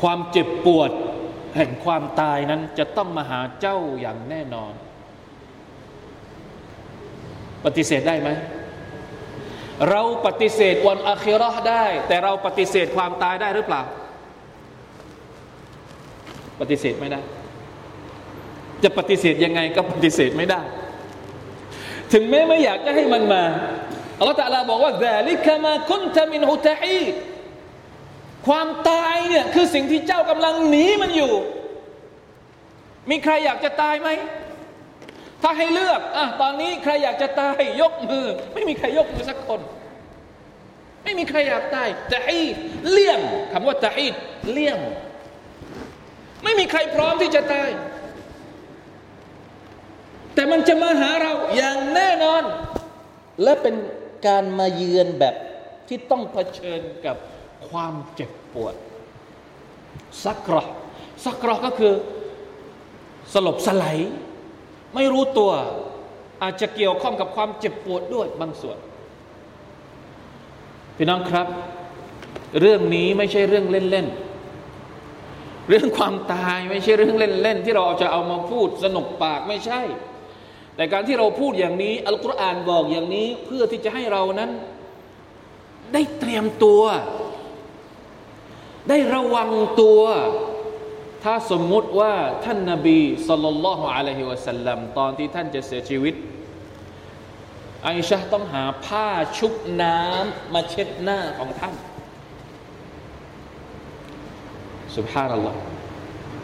ความเจ็บปวดแห่งความตายนั้นจะต้องมาหาเจ้าอย่างแน่นอน ปฏิเสธได้ไหม เราปฏิเสธวันอาคิรอได้ แต่เราปฏิเสธความตายได้หรือเปล่า ปฏิเสธไม่ได้ จะปฏิเสธยังไงก็ปฏิเสธไม่ได้ ถึงแม้ไม่อยากจะให้มันมาอัลลอฮฺตะลาบอกว่า ذلك ما كنت منه تحيد ความตายเนี่ยคือสิ่งที่เจ้ากำลังหนีมันอยู่ มีใครอยากจะตายไหม ถ้าให้เลือกอะตอนนี้ใครอยากจะตายยกมือ ไม่มีใครยกมือสักคน ไม่มีใครอยากตายตะฮีดเลี่ยงคำว่าตะฮีดเลี่ยง ไม่มีใครพร้อมที่จะตาย แต่มันจะมาหาเราอย่างแน่นอน และเป็นการมาเยือนแบบที่ต้องเผชิญกับ ความเจ็บปวดสักรอสักรอก็คือสลบสลายไม่รู้ตัวอาจจะเกี่ยวข้องกับความเจ็บปวดด้วยบางส่วนพี่น้องครับ เรื่องนี้ไม่ใช่เรื่องเล่นๆเรื่องความตายไม่ใช่เรื่องเล่นๆที่เราจะเอามาพูดสนุกปากไม่ใช่ แต่การที่เราพูดอย่างนี้อัลกุรอานบอกอย่างนี้เพื่อที่จะให้เรานั้น ได้เตรียมตัว ได้ระวังตัว ถ้าสมมุติว่าท่านนาบีสุลต่านละฮ์อะลัยฮิวะสัลลัมตอนที่ท่านจะเสียชีวิตไอชะต้องหาผ้าชุบน้ำมาเช็ดหน้าของท่านสุบฮานัลลอฮ์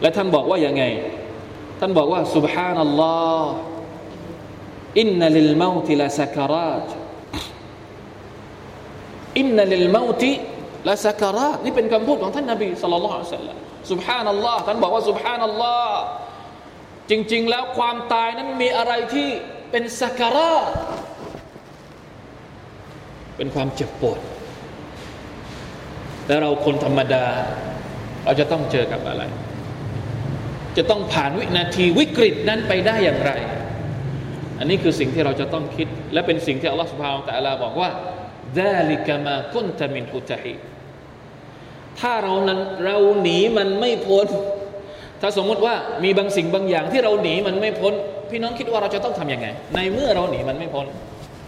และท่านบอกว่าอย่างไง ท่านบอกว่าสุบฮานัลลอฮ์อินนัลิลมาติลาสักราตอินนัลิลมาติ และสักการะนี่เป็นคำพูดของท่านนาบีสุลต่านละสัลลัมสุบฮานัลลอฮ์ท่านบอกว่าสุบฮานัลลอฮ์จริง ๆ แล้วความตายนั้นมีอะไรที่เป็นสักการะเป็นความเจ็บปวดแต่เราคนธรรมดา เราจะต้องเจอกับอะไร จะต้องผ่านวินาทีวิกฤตนั้นไปได้อย่างไร อันนี้คือสิ่งที่เราจะต้องคิด และเป็นสิ่งที่อัลลอฮฺสุบฮานตะลาบอกว่า ดาลิกามากุนตามินฮุตาฮีถ้าเรานั้นเราหนีมันไม่พ้น ถ้าสมมุติว่ามีบางสิ่งบางอย่างที่เราหนีมันไม่พ้น พี่น้องคิดว่าเราจะต้องทำยังไง ในเมื่อเราหนีมันไม่พ้น